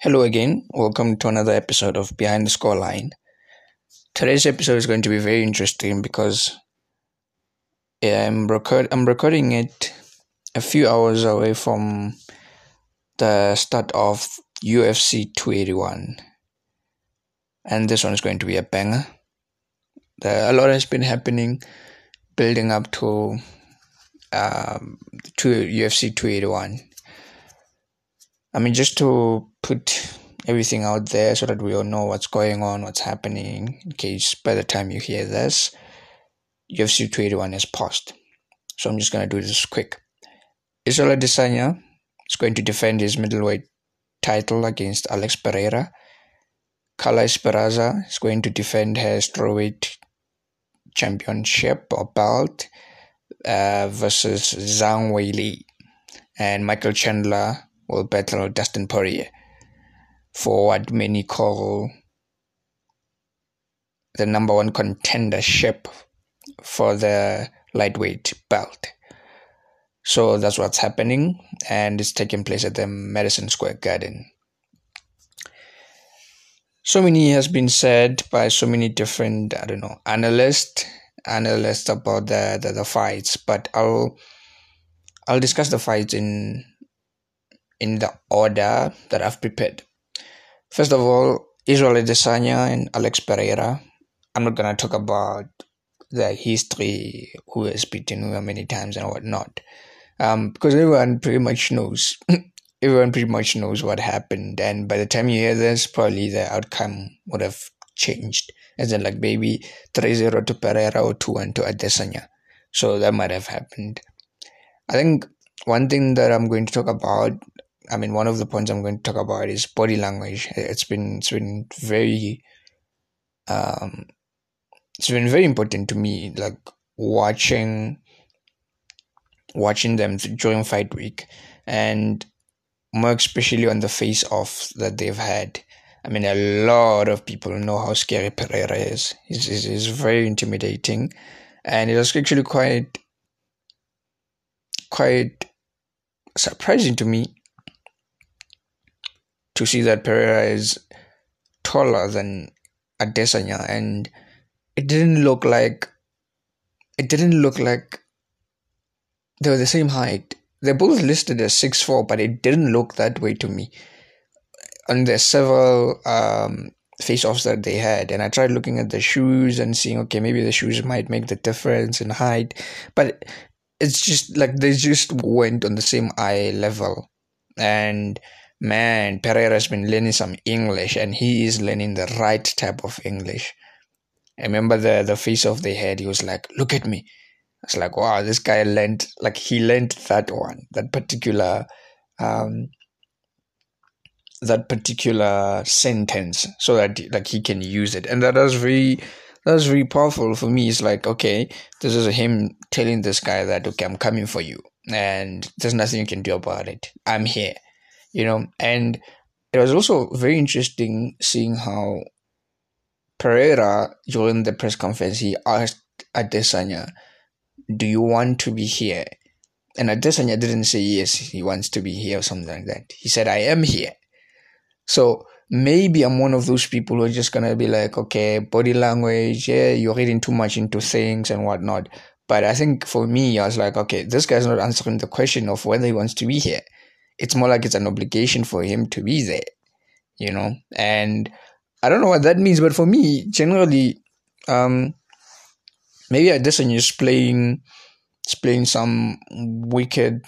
Hello again. Welcome to another episode of Behind the Scoreline. Today's episode is going to be very interesting because I'm record I'm recording it a few hours away from the start of UFC 281, and this one is going to be a banger. A lot has been happening, building up to um, to UFC 281 I mean, just to put everything out there so that we all know what's going on, what's happening, in case by the time you hear this, UFC 281 has passed. So I'm just going to do this quick. Israel Adesanya is going to defend his middleweight title against Alex Pereira. Carla Esparza is going to defend her strawweight championship or belt uh, versus Zhang Weili. And Michael Chandler will battle Dustin Poirier for what many call the number one contendership for the lightweight belt. So that's what's happening, and it's taking place at the Madison Square Garden. So many has been said by so many different, I don't know, analysts, analysts about the, the, the fights, but I'll I'll discuss the fights in in the order that I've prepared. First of all, Israel Adesanya and Alex Pereira. I'm not gonna talk about the history, who has beaten who many times and whatnot, um, because everyone pretty much knows. everyone pretty much knows what happened, and by the time you hear this, probably the outcome would have changed. As in, like maybe 3-0 to Pereira or 2-1 to Adesanya. So that might have happened. I think one thing that I'm going to talk about I mean, one of the points I'm going to talk about is body language. It's been it's been very um, it's been very important to me, like watching watching them during fight week, and more especially on the face off that they've had. I mean, a lot of people know how scary Pereira is. He's, he's, he's very intimidating, and it was actually quite quite surprising to me to see that Pereira is taller than Adesanya, and it didn't look like it didn't look like they were the same height. They're both listed as six four, but it didn't look that way to me. And there's several um, face-offs that they had, and I tried looking at the shoes and seeing, okay, maybe the shoes might make the difference in height, but it's just like they just went on the same eye level, and man, Pereira has been learning some English and he is learning the right type of English. I remember the, the face of the head, he was like, look at me. I was like, wow, this guy learned, like he learned that one, that particular, um, that particular sentence so that like he can use it. And that was very, that was very powerful for me. It's like, okay, this is him telling this guy that, okay, I'm coming for you and there's nothing you can do about it. I'm here you know, and it was also very interesting seeing how Pereira during the press conference he asked Adesanya, "Do you want to be here?" And Adesanya didn't say yes, he wants to be here or something like that. He said, "I am here." So maybe I'm one of those people who are just gonna be like, okay, body language, yeah, you're reading too much into things and whatnot. But I think for me, I was like, okay, this guy's not answering the question of whether he wants to be here it's more like it's an obligation for him to be there, you know. And I don't know what that means, but for me, generally, um, maybe Adesanya is playing, is playing some wicked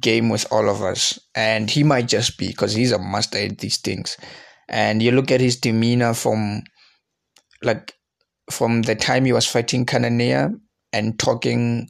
game with all of us, and he might just be because he's a master at these things. And you look at his demeanor from, like, from the time he was fighting Cannonier and talking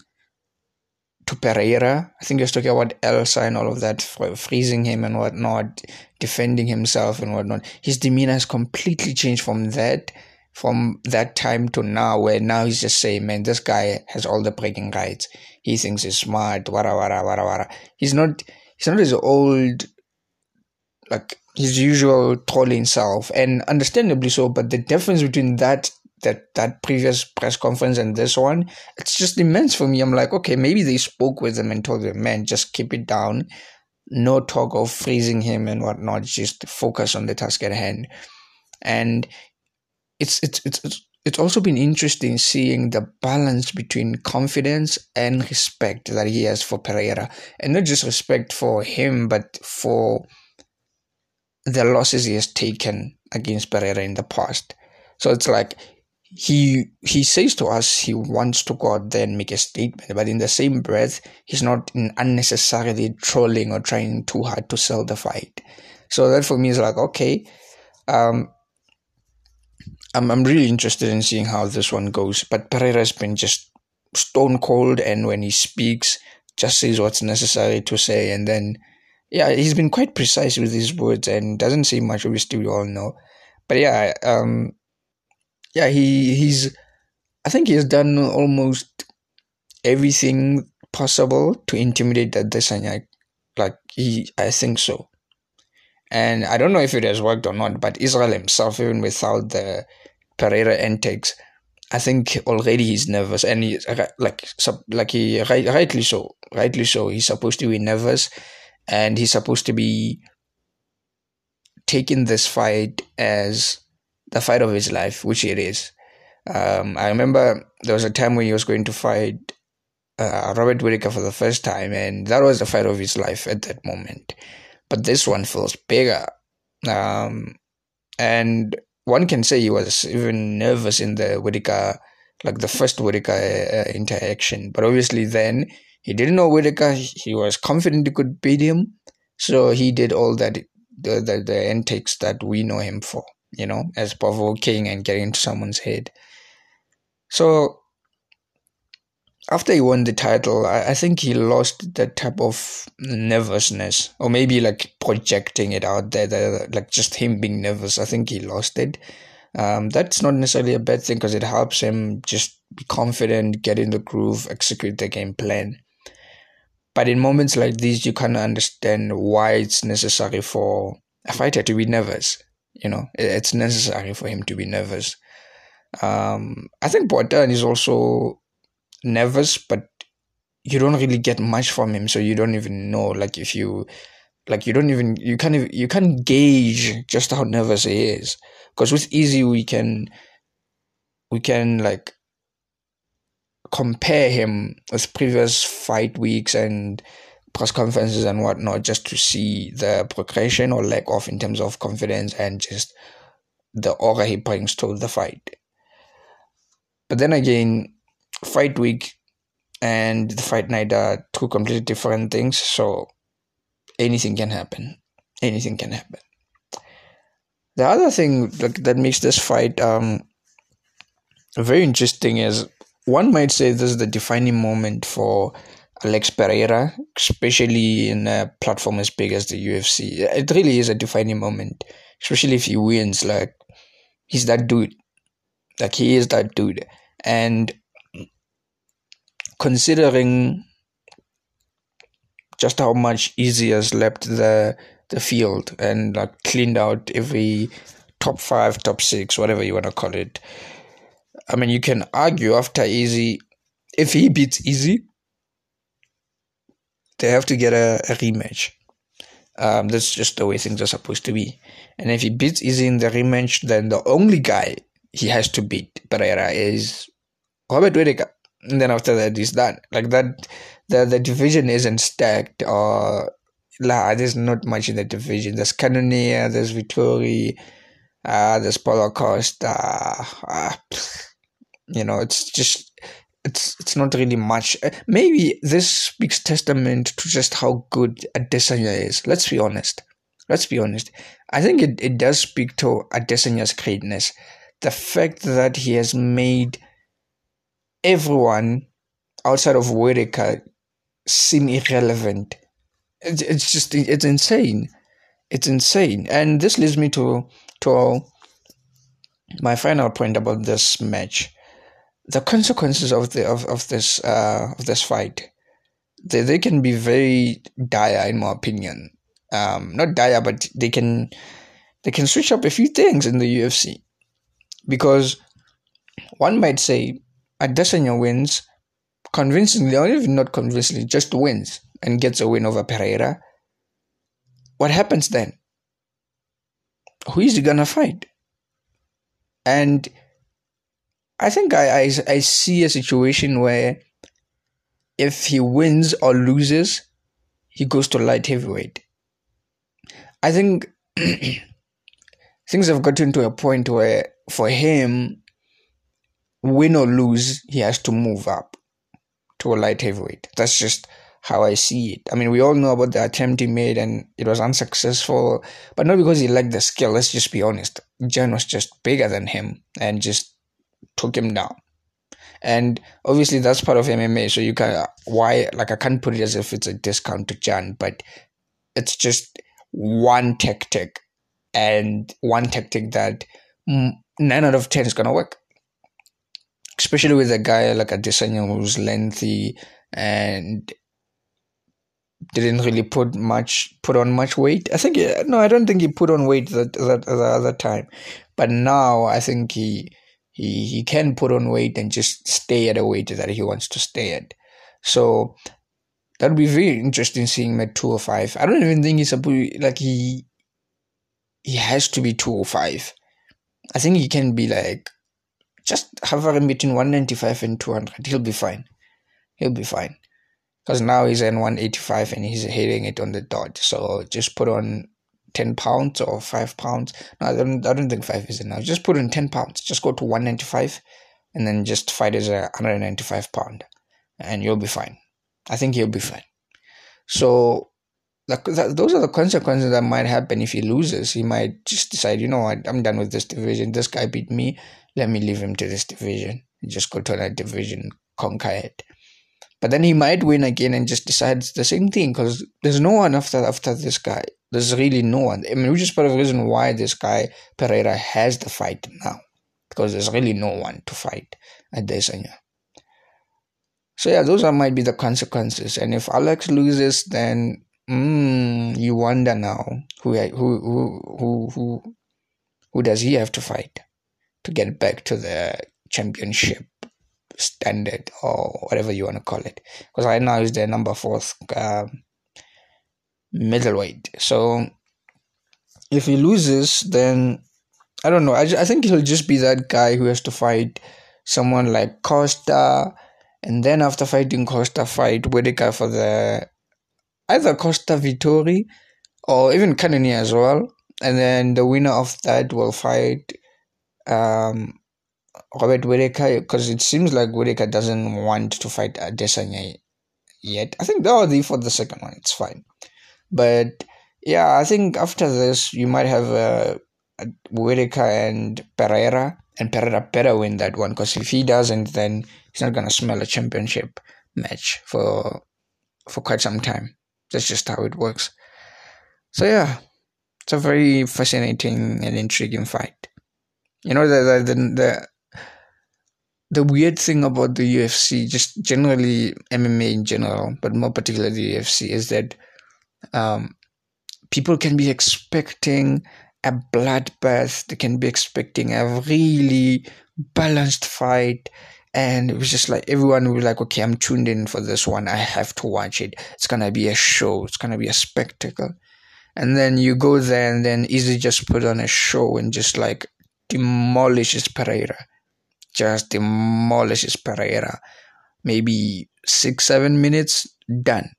to Pereira. I think he was talking about Elsa and all of that, freezing him and whatnot, defending himself and whatnot. His demeanor has completely changed from that, from that time to now, where now he's just saying, man, this guy has all the breaking rights. He thinks he's smart, wara wara wara wara. He's not, he's not his old, like his usual trolling self, and understandably so. But the difference between that that that previous press conference and this one, it's just immense for me. I'm like, okay, maybe they spoke with them and told them, man, just keep it down. no talk of freezing him and whatnot. Just focus on the task at hand, and it's it's it's it's also been interesting seeing the balance between confidence and respect that he has for Pereira, and not just respect for him, but for the losses he has taken against Pereira in the past. So it's like he he says to us he wants to go out there and make a statement, but in the same breath, he's not unnecessarily trolling or trying too hard to sell the fight. So that for me is like okay, um, I'm I'm really interested in seeing how this one goes. But Pereira's been just stone cold, and when he speaks, just says what's necessary to say, and then yeah, he's been quite precise with his words and doesn't say much. Obviously, we all know, but yeah, um, yeah, he he's I think he's done almost everything possible to intimidate Adesanya. Like he, I think so. And I don't know if it has worked or not, but Israel himself, even without the Pereira antics, I think already he's nervous, and he like like he right, rightly so, rightly so. He's supposed to be nervous, and he's supposed to be taking this fight as the fight of his life, which it is. Um, I remember there was a time when he was going to fight uh, Robert Whittaker for the first time, and that was the fight of his life at that moment. But this one feels bigger. Um, and one can say he was even nervous in the Whittaker, like the first Whittaker uh, interaction. But obviously, then he didn't know Whittaker. He was confident he could beat him. So he did all that, the, the, the antics that we know him for you know, as provoking and getting into someone's head. So after he won the title, I, I think he lost that type of nervousness, or maybe like projecting it out there, the, like just him being nervous. I think he lost it. Um, that's not necessarily a bad thing because it helps him just be confident, get in the groove, execute the game plan. But in moments like these, you kind of understand why it's necessary for a fighter to be nervous. You know, it's necessary for him to be nervous. Um, I think Poatan is also nervous, but you don't really get much from him, so you don't even know. Like if you, like you don't even you can't even, you can't gauge just how nervous he is. Because with Izzy, we can, we can like compare him with previous fight weeks and press conferences and whatnot just to see the progression or lack of in terms of confidence and just the aura he brings to the fight. But then again, fight week and the fight night are two completely different things, so anything can happen. Anything can happen. The other thing that makes this fight um, very interesting is one might say this is the defining moment for Alex Pereira, especially in a platform as big as the UFC. It really is a defining moment, especially if he wins. Like, he's that dude. Like, he is that dude. And considering just how much has left the the field and like cleaned out every top five, top six, whatever you want to call it. I mean, you can argue after Izzy, if he beats Izzy, they have to get a, a rematch. Um, that's just the way things are supposed to be. And if he beats Izzy in the rematch, then the only guy he has to beat Pereira is Robert Whittaker. And then after that, he's done. Like that, the the division isn't stacked or la. There's not much in the division. There's Cannonier, there's Vettori, uh, there's Paulo Costa. Uh, you know, it's just it's it's not really much. Uh, maybe this speaks testament to just how good Adesanya is. Let's be honest. Let's be honest. I think it, it does speak to Adesanya's greatness. The fact that he has made everyone outside of Whittaker seem irrelevant. It's, it's just it's insane. It's insane. And this leads me to to my final point about this match the consequences of the of, of this uh, of this fight they, they can be very dire in my opinion um, not dire but they can they can switch up a few things in the UFC because one might say Adesanya wins convincingly or even not convincingly just wins and gets a win over Pereira what happens then? Who is he gonna fight? And I think I, I, I see a situation where if he wins or loses, he goes to light heavyweight. I think things have gotten to a point where for him, win or lose, he has to move up to a light heavyweight. That's just how I see it. I mean, we all know about the attempt he made and it was unsuccessful, but not because he lacked the skill. Let's just be honest. Jan was just bigger than him and just took him down. And obviously, that's part of MMA. So you can why like I can't put it as if it's a discount to Jan, but it's just one tactic and one tactic that nine out of ten is gonna work. Especially with a guy like Adesanya who's lengthy and didn't really put much put on much weight. I think no, I don't think he put on weight that that the other time, but now I think he he he can put on weight and just stay at a weight that he wants to stay at. So that would be very interesting seeing him at two hundred oh five. I don't even think he's a like he he has to be two hundred oh five. I think he can be like just hovering between one ninety five and two hundred. He'll be fine. He'll be fine because now he's in 185 and he's hitting it on the dot. So just put on 10 pounds or 5 pounds. No, I don't, I don't think 5 is enough. Just put in 10 pounds. Just go to 195 and then just fight as a 195 pound and you'll be fine. I think you'll be fine. So that, that, those are the consequences that might happen if he loses. He might just decide, you know what, I'm done with this division. This guy beat me. Let me leave him to this division. Just go to another division, conquer it. But then he might win again and just decides the same thing because there's no one after after this guy. There's really no one. I mean, which is part of the reason why this guy Pereira has the fight now because there's really no one to fight Adesanya. So yeah, those are might be the consequences. And if Alex loses, then mm, you wonder now who who who who who who does he have to fight to get back to the championship standard or whatever you want to call it. Because right now he's the number fourth um, middleweight. So if he loses, then I don't know. I, I think he'll just be that guy who has to fight someone like Costa, and then after fighting Costa, fight Whittaker for the either Costa Vettori or even Cannonier as well. And then the winner of that will fight um, Robert Whittaker because it seems like Whittaker doesn't want to fight Adesanya yet. I think they'll be for the second one. It's fine, but yeah, I think after this you might have uh, Whittaker and Pereira, and Pereira better win that one because if he doesn't, then he's not gonna smell a championship match for for quite some time. That's just how it works. So yeah, it's a very fascinating and intriguing fight. You know the the the, the the weird thing about the UFC, just generally MMA in general, but more particularly the UFC, is that um, people can be expecting a bloodbath. They can be expecting a really balanced fight. And it was just like everyone was like, okay, I'm tuned in for this one. I have to watch it. It's gonna be a show. It's gonna be a spectacle. And then you go there and then Izzy just put on a show and just like demolishes Pereira just demolishes Pereira. Maybe six, seven minutes, done.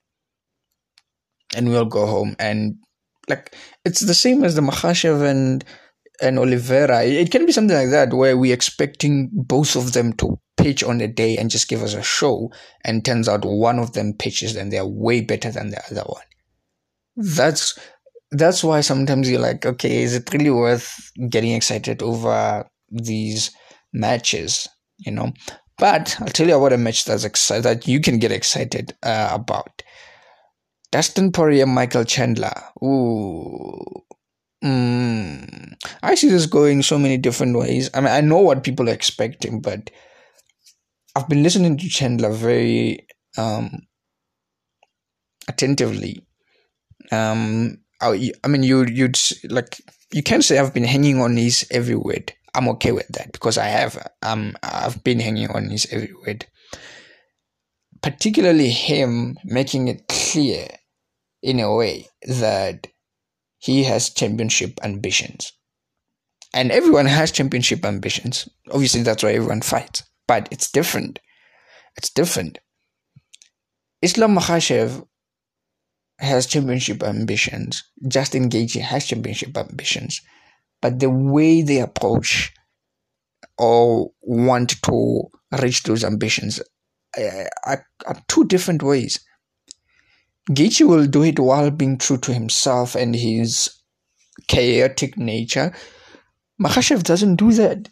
And we'll go home. And like it's the same as the Makhachev and and Oliveira. It can be something like that where we're expecting both of them to pitch on the day and just give us a show, and turns out one of them pitches and they're way better than the other one. That's that's why sometimes you're like, okay, is it really worth getting excited over these matches, you know. But I'll tell you about a match that's excited that you can get excited uh, about. Dustin Poirier, Michael Chandler. Ooh. Mm. I see this going so many different ways. I mean, I know what people are expecting, but I've been listening to Chandler very um, attentively. Um, I, I mean, you you'd like you can say I've been hanging on his every word. I'm okay with that because I have um I've been hanging on his every word. Particularly him making it clear in a way that he has championship ambitions. And everyone has championship ambitions. Obviously, that's why everyone fights. But it's different. It's different. Islam Makhachev has championship ambitions. Justin Gaethje has championship ambitions. But the way they approach or want to reach those ambitions uh, are, are two different ways. Gaethje will do it while being true to himself and his chaotic nature. Makhachev doesn't do that.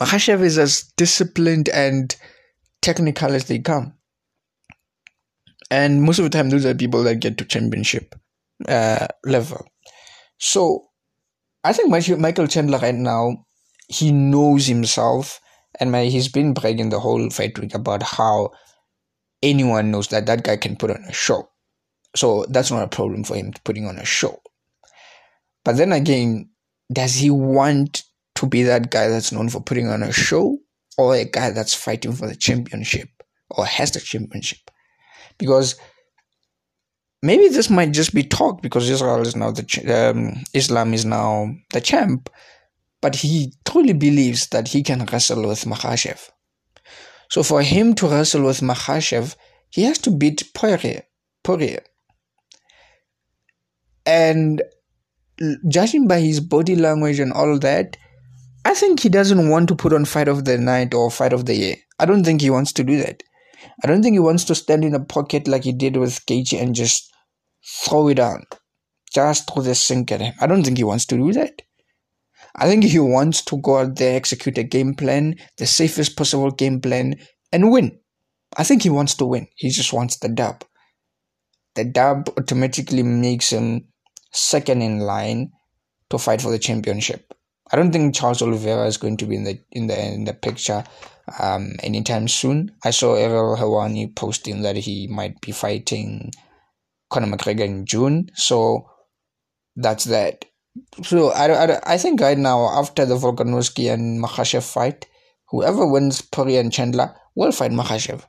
Makhachev is as disciplined and technical as they come. And most of the time, those are people that get to championship uh, level. So I think Michael Chandler right now, he knows himself. And he's been bragging the whole fight week about how anyone knows that that guy can put on a show. So that's not a problem for him putting on a show. But then again, does he want to be that guy that's known for putting on a show or a guy that's fighting for the championship or has the championship? Because maybe this might just be talk because Israel is now the um, Islam is now the champ, but he truly believes that he can wrestle with Makhachev. So for him to wrestle with Makhachev, he has to beat Poirier. Poirier. And judging by his body language and all that, I think he doesn't want to put on fight of the night or fight of the year. I don't think he wants to do that. I don't think he wants to stand in a pocket like he did with Gaethje and just throw it down, just throw the sink at him. I don't think he wants to do that. I think he wants to go out there, execute a game plan, the safest possible game plan, and win. I think he wants to win. He just wants the dub. The dub automatically makes him second in line to fight for the championship. I don't think Charles Oliveira is going to be in the in the in the picture um, anytime soon. I saw Ariel Helwani posting that he might be fighting Conor McGregor in June, so that's that. So I, I, I think right now after the Volkanovski and Makhachev fight, whoever wins Poirier and Chandler will fight Makhachev,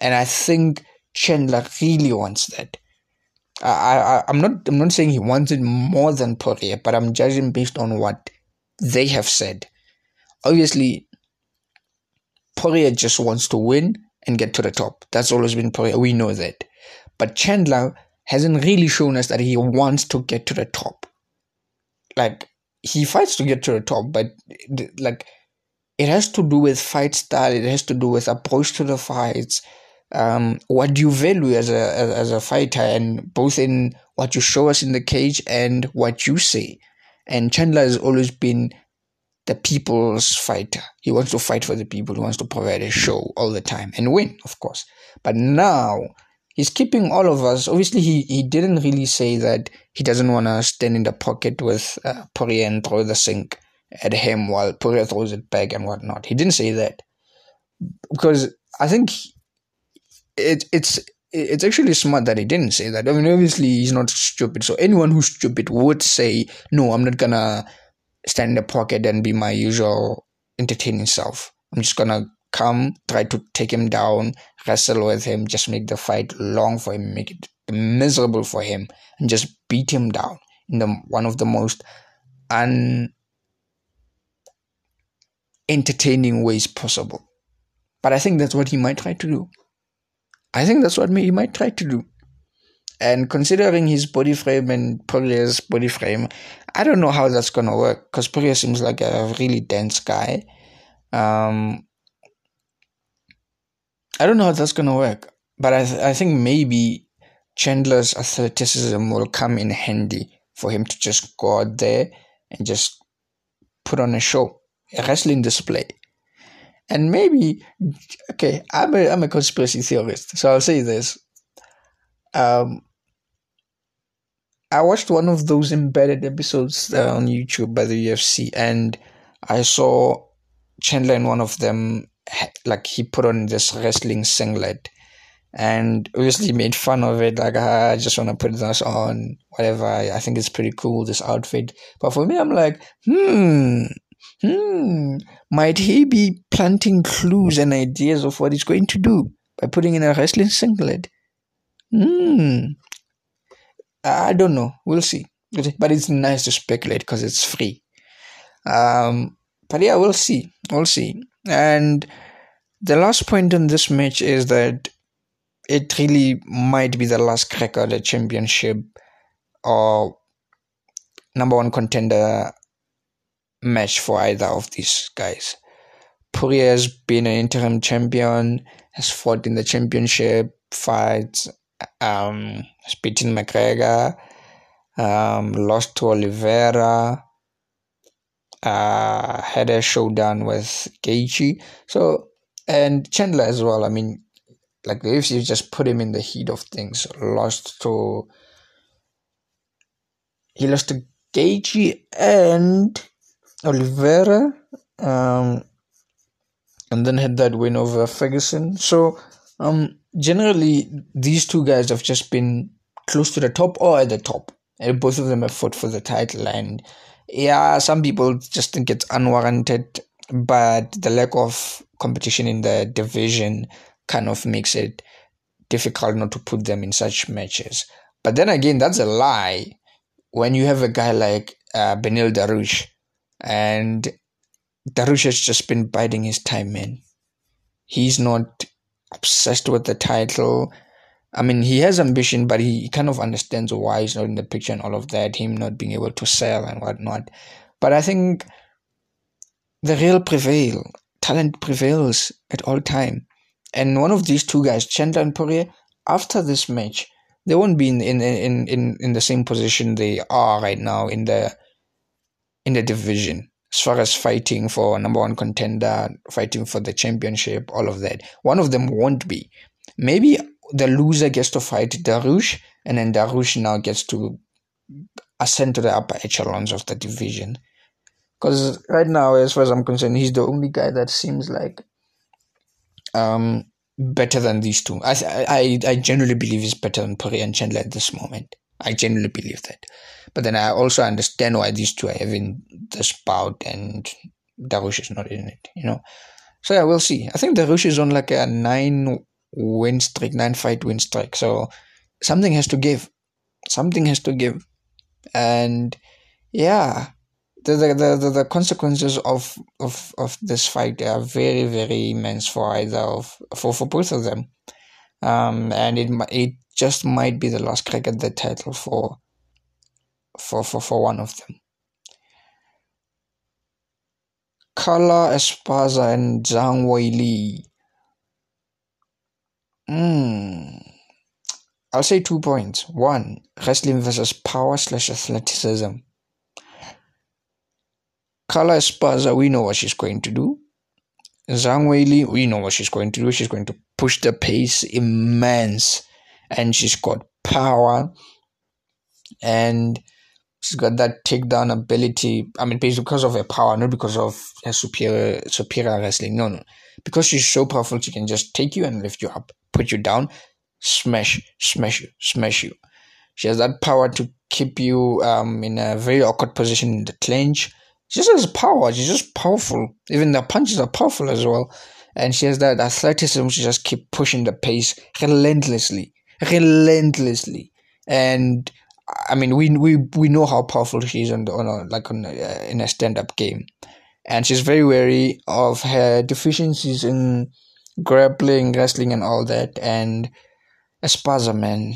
and I think Chandler really wants that. I, I I'm not I'm not saying he wants it more than Poirier, but I'm judging based on what they have said. Obviously, Poirier just wants to win and get to the top. That's always been Poirier. We know that. But Chandler hasn't really shown us that he wants to get to the top. Like, he fights to get to the top, but like, it has to do with fight style, it has to do with approach to the fights. Um, what do you value as a as, as a fighter, and both in what you show us in the cage and what you say. And Chandler has always been the people's fighter. He wants to fight for the people. He wants to provide a show all the time and win, of course. But now he's keeping all of us. Obviously, he, he didn't really say that he doesn't want to stand in the pocket with uh, Poirier and throw the sink at him while Poirier throws it back and whatnot. He didn't say that because I think it, it's it's actually smart that he didn't say that. I mean, obviously he's not stupid. So anyone who's stupid would say, "No, I'm not gonna stand in the pocket and be my usual entertaining self. I'm just gonna come, try to take him down, wrestle with him, just make the fight long for him, make it miserable for him, and just beat him down in the one of the most un entertaining ways possible. But I think that's what he might try to do. I think that's what he might try to do. And considering his body frame and Poirier's body frame, I don't know how that's gonna work because Poirier seems like a really dense guy. Um, I don't know how that's gonna work, but I th- I think maybe Chandler's athleticism will come in handy for him to just go out there and just put on a show, a wrestling display. And maybe, okay, I'm a, I'm a conspiracy theorist, so I'll say this. Um, I watched one of those embedded episodes uh, on YouTube by the UFC, and I saw Chandler in one of them, like he put on this wrestling singlet, and obviously made fun of it. Like ah, I just want to put this on, whatever. I, think it's pretty cool this outfit. But for me, I'm like, hmm, hmm, might he be planting clues and ideas of what he's going to do by putting in a wrestling singlet? Hmm, I don't know. We'll see. But it's nice to speculate because it's free. Um, but yeah, we'll see. We'll see. And the last point on this match is that it really might be the last crack at the championship or number one contender match for either of these guys. Poirier has been an interim champion, has fought in the championship fights, um, has beaten McGregor, um, lost to Oliveira, uh, had a showdown with Gaethje. So, and Chandler as well. I mean, like the UFC just put him in the heat of things. Lost to he lost to Gaethje and Oliveira, um, and then had that win over Ferguson. So, um, generally, these two guys have just been close to the top or at the top. And both of them have fought for the title, and yeah, some people just think it's unwarranted, but the lack of competition in the division kind of makes it difficult not to put them in such matches. But then again, that's a lie when you have a guy like uh, Beneil Dariush, and Dariush has just been biding his time, man. He's not obsessed with the title. I mean, he has ambition, but he kind of understands why he's not in the picture and all of that, him not being able to sell and whatnot. But I think the real prevail. Talent prevails at all time. And one of these two guys, Chandler and Poirier, after this match, they won't be in, in, in, in, in the same position they are right now in the in the division as far as fighting for number one contender, fighting for the championship, all of that. One of them won't be. Maybe the loser gets to fight Dariush, and then Dariush now gets to ascend to the upper echelons of the division. Because right now, as far as I'm concerned, he's the only guy that seems like um better than these two. I I I genuinely believe he's better than Poirier and Chandler at this moment. I genuinely believe that. But then I also understand why these two are having this bout and Dariush is not in it, you know. So yeah, we'll see. I think Dariush is on like a nine win streak, nine fight win streak. So something has to give. Something has to give. And yeah, the the, the, the consequences of, of, of this fight are very, very immense for either of for, for both of them. Um, and it it just might be the last crack at the title for for for, for one of them. Carla Esparza and Zhang Weili I'll say two points. One, wrestling versus power slash athleticism. Carla Esparza, we know what she's going to do. Zhang Weili, we know what she's going to do. She's going to push the pace immense. And she's got power. And she's got that takedown ability. I mean, because of her power, not because of her superior superior wrestling. No, no. Because she's so powerful, she can just take you and lift you up put you down, smash, smash you, smash you. She has that power to keep you um, in a very awkward position in the clinch. She just has power. She's just powerful. Even the punches are powerful as well. And she has that athleticism. She just keep pushing the pace relentlessly, relentlessly. And I mean, we we we know how powerful she is on the, on a, like on a, in a stand up game, and she's very wary of her deficiencies in grappling, wrestling, and all that. And Esparza, man,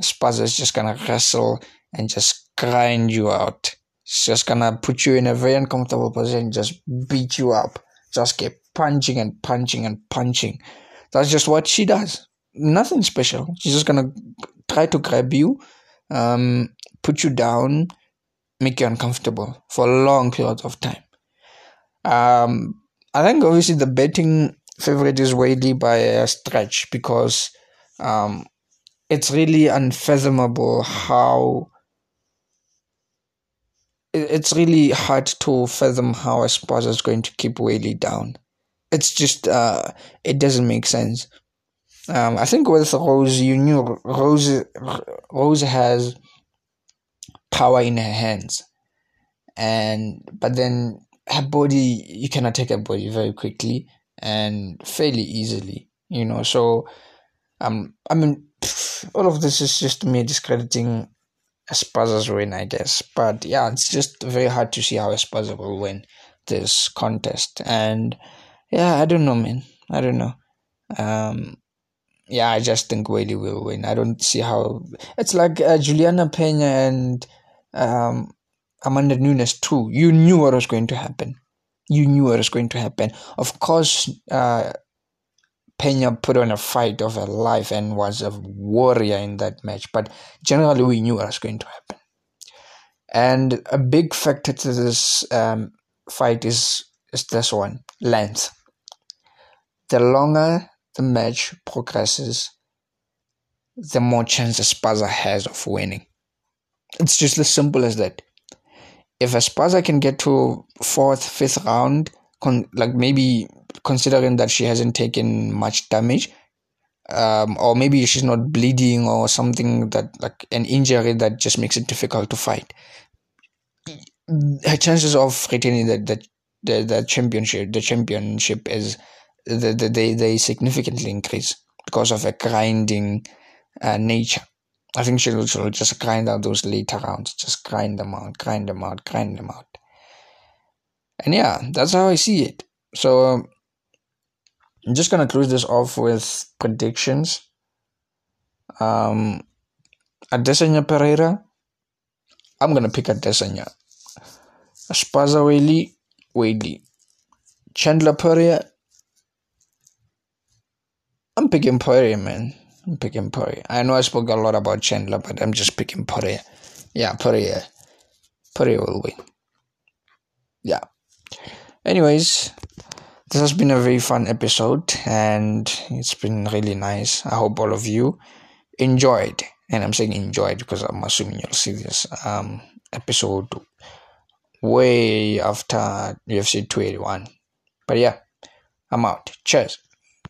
Esparza is just gonna wrestle and just grind you out. It's just gonna put you in a very uncomfortable position, just beat you up, just keep punching and punching and punching. That's just what she does. Nothing special. She's just gonna try to grab you, um, put you down, make you uncomfortable for a long period of time. Um, I think obviously the betting favorite is Weili by a stretch because um, it's really unfathomable how it's really hard to fathom how Esparza is going to keep Weili down. It's just uh, it doesn't make sense. Um, I think with Rose, you knew Rose Rose has power in her hands, and but then her body you cannot take her body very quickly and fairly easily, you know. So, um, I mean, all of this is just me discrediting Esparza's win, I guess. But yeah, it's just very hard to see how Esparza will win this contest. And yeah, I don't know, man. I don't know. Um, yeah, I just think Weili will win. I don't see how. It's like uh, Julianna Peña and um, Amanda Nunes too. You knew what was going to happen. You knew what was going to happen. Of course, uh, Peña put on a fight of her life and was a warrior in that match. But generally, we knew what was going to happen. And a big factor to this um, fight is is this one length. The longer the match progresses, the more chances Esparza has of winning. It's just as simple as that. If Esparza can get to fourth, fifth round, con- like maybe considering that she hasn't taken much damage, um, or maybe she's not bleeding or something that like an injury that just makes it difficult to fight. Her chances of retaining the the, the, the championship the championship is the, the, they they significantly increase because of a grinding uh, nature. I think she'll, she'll just grind out those later rounds, just grind them out, grind them out, grind them out. And yeah, that's how I see it. So um, I'm just gonna close this off with predictions. Um, Adesanya Pereira, I'm gonna pick Adesanya. Esparza Weili, Weili. Chandler Pereira, I'm picking Poirier, man. I'm picking Poirier. I know I spoke a lot about Chandler, but I'm just picking Poirier. Yeah, Poirier. Poirier will win. Yeah. Anyways, this has been a very fun episode and it's been really nice. I hope all of you enjoyed. And I'm saying enjoyed because I'm assuming you'll see this um, episode way after UFC 281. But yeah, I'm out. Cheers.